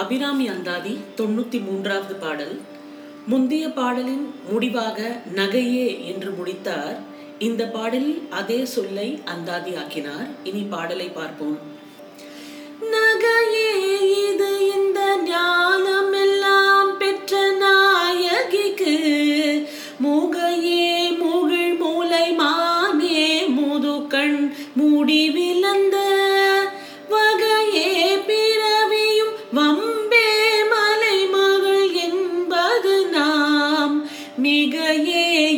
அபிராமி அந்தாதி தொண்ணூத்தி மூன்றாவது பாடல். முந்தைய பாடலின் முடிவாக நகையே என்று முடித்தார். இந்த பாடலில் அதே சொல்லை அந்தாதி ஆக்கினார். இனி பாடலை பார்ப்போம். நகையே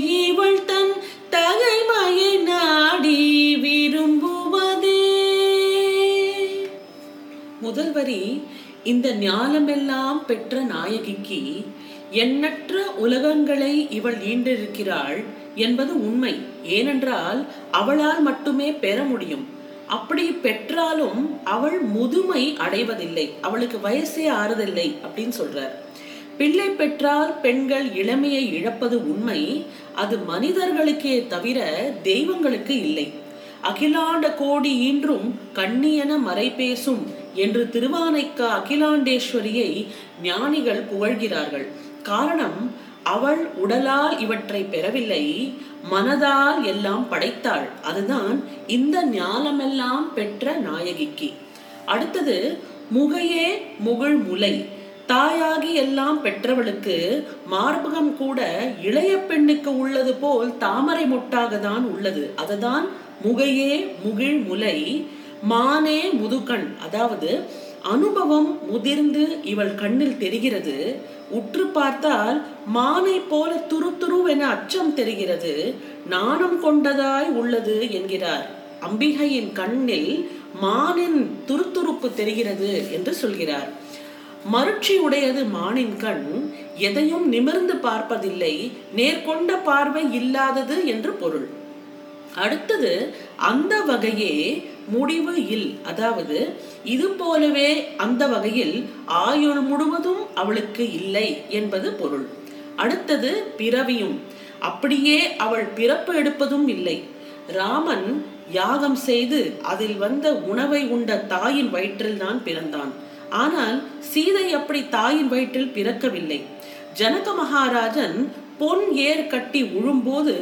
இவள் தன் தகைமையை நாடி விரும்புவதே. முதல் வரி இந்த ஞானமெல்லாம் பெற்ற நாயகிக்கு எண்ணற்ற உலகங்களை இவள் ஈண்டிருக்கிறாள் என்பது உண்மை. ஏனென்றால் அவளால் மட்டுமே பெற முடியும். அப்படி பெற்றாலும் அவள் முதுமை அடைவதில்லை. அவளுக்கு வயசே ஆறுதில்லை அப்படின்னு சொல்றார். பிள்ளை பெற்றார் பெண்கள் இளமையை இழப்பது உண்மை. அது மனிதர்களுக்கே தவிர தெய்வங்களுக்கு இல்லை. அகிலாண்ட கோடி ஈன்றும் கண்ணியன மறை பேசும் என்று திருவானைக்கா அகிலாண்டேஸ்வரியை ஞானிகள் புகழ்கிறார்கள். காரணம் அவள் உடலால் இவற்றை பெறவில்லை மனதால் எல்லாம் படைத்தாள். அதுதான் இந்த ஞானமெல்லாம் பெற்ற நாயகிக்கு. அடுத்தது முகையே முகிழ் முலை. தாயாகி எல்லாம் பெற்றவளுக்கு மார்பகம் கூட இளைய பெண்ணுக்கு உள்ளது போல் தாமரை முட்டாக தான் உள்ளது. அதுதான் முகையே முகிழ் முலை மானே முதுகண். அதாவது அனுபவம் முதிர்ந்து இவள் கண்ணில் தெரிகிறது. உற்று பார்த்தால் மானை போல துரு துருவென அச்சம் தெரிகிறது. நாணம் கொண்டதாய் உள்ளது என்கிறார். அம்பிகையின் கண்ணில் மானின் துருத்துருப்பு தெரிகிறது என்று சொல்கிறார். மருட்சியுடையது மானின்கண் மானின் கண் எதையும் நிமிர்ந்து பார்ப்பதில்லை நேர்கொண்ட பார்வை இல்லாதது என்று பொருள். அடுத்தது அந்த வகையே முடிவு இல் அதாவது இது போலவே அந்த வகையில் ஆயுள் முழுவதும் அவளுக்கு இல்லை என்பது பொருள். அடுத்தது பிறவியும் அப்படியே அவள் பிறப்பு எடுப்பதும் இல்லை. ராமன் யாகம் செய்து அதில் வந்த உணவை உண்ட தாயின் வயிற்றில்தான் பிறந்தான். ஆனால் சீதை அப்படி தாயின் வயிற்றில் பிறக்கவில்லை. ஜனக மகாராஜன் பொன் ஏர் கட்டி உழும்போது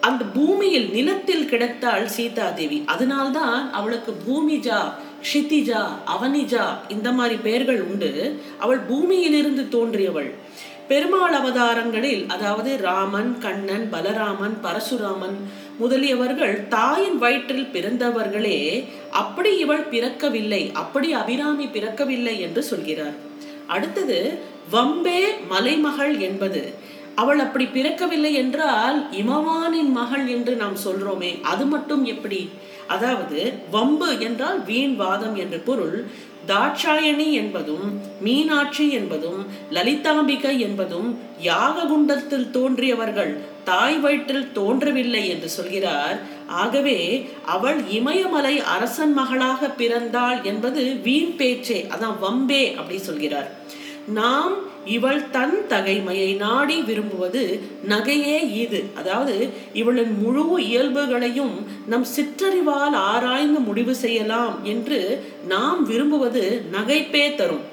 அந்த பூமியில் நிலத்தில் கிடத்தாள் சீதா தேவி அதனால்தான் அவளுக்கு பூமிஜா க்ஷிதிஜா அவனிஜா இந்த மாதிரி பெயர்கள் உண்டு. அவள் பூமியிலிருந்து தோன்றியவள். பெருமாள் அவதாரங்களில் அதாவது ராமன் கண்ணன் பலராமன் பரசுராமன் முதலியவர்கள் தாயின் வயிற்றில் பிறந்தவர்களே அப்படி இவள் பிறக்கவில்லை அப்படி அபிராமி பிறக்கவில்லை என்று சொல்கிறார். அடுத்தது வம்பே மலைமகள் என்பது. அவள் அப்படி பிறக்கவில்லை என்றால் இமவானின் மகள் என்று நாம் சொல்றோமே அது மட்டும் எப்படி? அதாவது வம்பு என்றால் வீண் வாதம் என்று பொருள் தாட்சாயணி என்பதும் மீனாட்சி என்பதும் லலிதாம்பிகை என்பதும் யாககுண்டத்தில் தோன்றியவர்கள் தாய் வயிற்றில் தோன்றவில்லை என்று சொல்கிறார். ஆகவே அவள் இமயமலை அரசன் மகளாக பிறந்தாள் என்பது வீண் பேச்சே அதான் வம்பே அப்படி சொல்கிறார். நாம் இவள் தன் தகைமையை நாடி விரும்புவது நகையே இது. அதாவது இவளின் முழு இயல்புகளையும் நம் சிற்றறிவால் ஆராய்ந்து முடிவு செய்யலாம் என்று நாம் விரும்புவது நகைப்பே தரும்.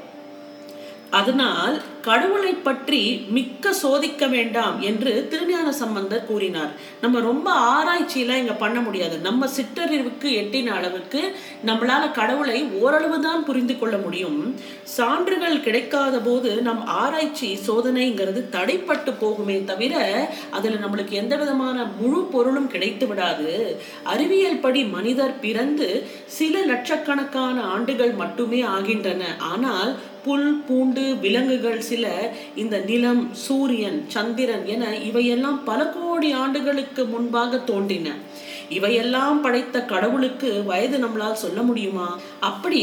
அதனால் கடவுளை பற்றி மிக்க சோதிக்க வேண்டாம் என்று திருஞான சம்பந்தர் கூறினார். நம்ம ரொம்ப ஆராய்ச்சியெல்லாம் இங்கே பண்ண முடியாது. நம்ம சிற்றறிவுக்கு எட்டின அளவுக்கு நம்மளால கடவுளை ஓரளவு தான் புரிந்து கொள்ள முடியும். சான்றுகள் கிடைக்காத போது நம் ஆராய்ச்சி சோதனைங்கிறது தடைப்பட்டு போகுமே தவிர அதில் நம்மளுக்கு எந்த விதமான முழு பொருளும் கிடைத்து விடாது. அறிவியல் படி மனிதர் பிறந்து சில லட்சக்கணக்கான ஆண்டுகள் மட்டுமே ஆகின்றன. ஆனால் புல் பூண்டு விலங்குகள் சில இந்த நிலம் சூரியன் சந்திரன் என இவையெல்லாம் பல கோடி ஆண்டுகளுக்கு முன்பாக தோன்றின. இவையெல்லாம் படைத்த கடவுளுக்கு வயது நம்மளால் சொல்ல முடியுமா? அப்படி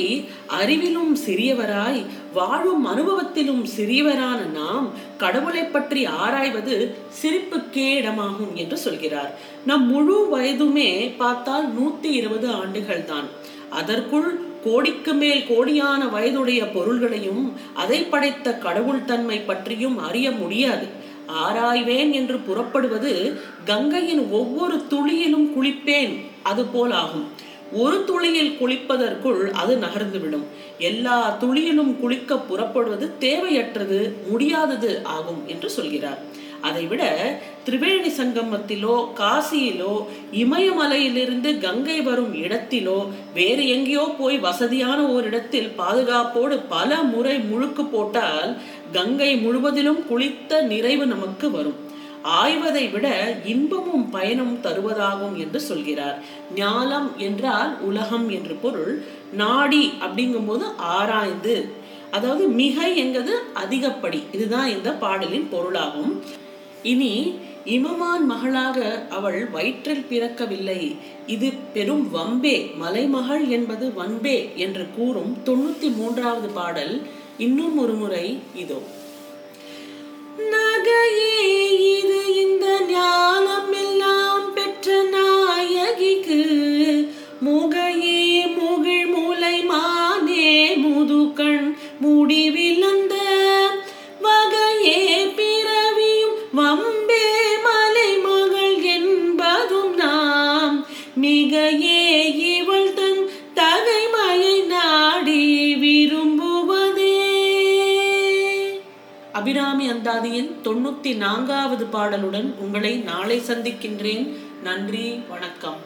அறிவிலும் சிறியவராய் வாழும் அனுபவத்திலும் சிறியவரான நாம் கடவுளை பற்றி ஆராய்வது சிரிப்புக்கே இடமாகும் என்று சொல்கிறார். நம் முழு வயதுமே பார்த்தால் நூத்தி இருபது ஆண்டுகள் தான் அதற்குள் கோடிக்கு மேல் கோடியான வயதுடைய பொருள்களையும் அதை படைத்த கடவுள் தன்மை பற்றியும் அறிய முடியாது. ஆராய்வேன் என்று புறப்படுவது கங்கையின் ஒவ்வொரு துளியிலும் குளிப்பேன் அது போலாகும். ஒரு துளியில் குளிப்பதற்குள் அது நகர்ந்துவிடும். எல்லா துளியிலும் குளிக்க புறப்படுவது தேவையற்றது முடியாதது ஆகும் என்று சொல்கிறார். அதை விட திரிவேணி சங்கமத்திலோ காசியிலோ இமயமலையிலிருந்து கங்கை வரும் இடத்திலோ வேறு எங்கேயோ போய் வசதியான ஓரிடத்தில் பாதுகாப்போடு பல முறை முழுக்கு போட்டால் கங்கை முழுவதிலும் குளித்த நிறைவு நமக்கு வரும். ஆய்வதை விட இன்பமும் பயனும் தருவதாகும் என்று சொல்கிறார். ஞாலம் என்றால் உலகம் என்று பொருள். நாடி அப்படிங்கும்போது ஆராய்ந்து அதாவது மிகை என்கிறது அதிகப்படி. இதுதான் இந்த பாடலின் பொருளாகும். இனி இமமான் மகளாக அவள் வயிற்றில் பிறக்கவில்லை. இது பெரும் வம்பே மலைமகள் என்பது வன்பே என்று கூறும் தொண்ணூத்தி மூன்றாவது பாடல். இன்னும் ஒரு முறை இதோ. நகையே இது அபிராமி அந்தாதியின் தொண்ணூத்தி நான்காவது பாடலுடன் உங்களை நாளை சந்திக்கின்றேன். நன்றி வணக்கம்.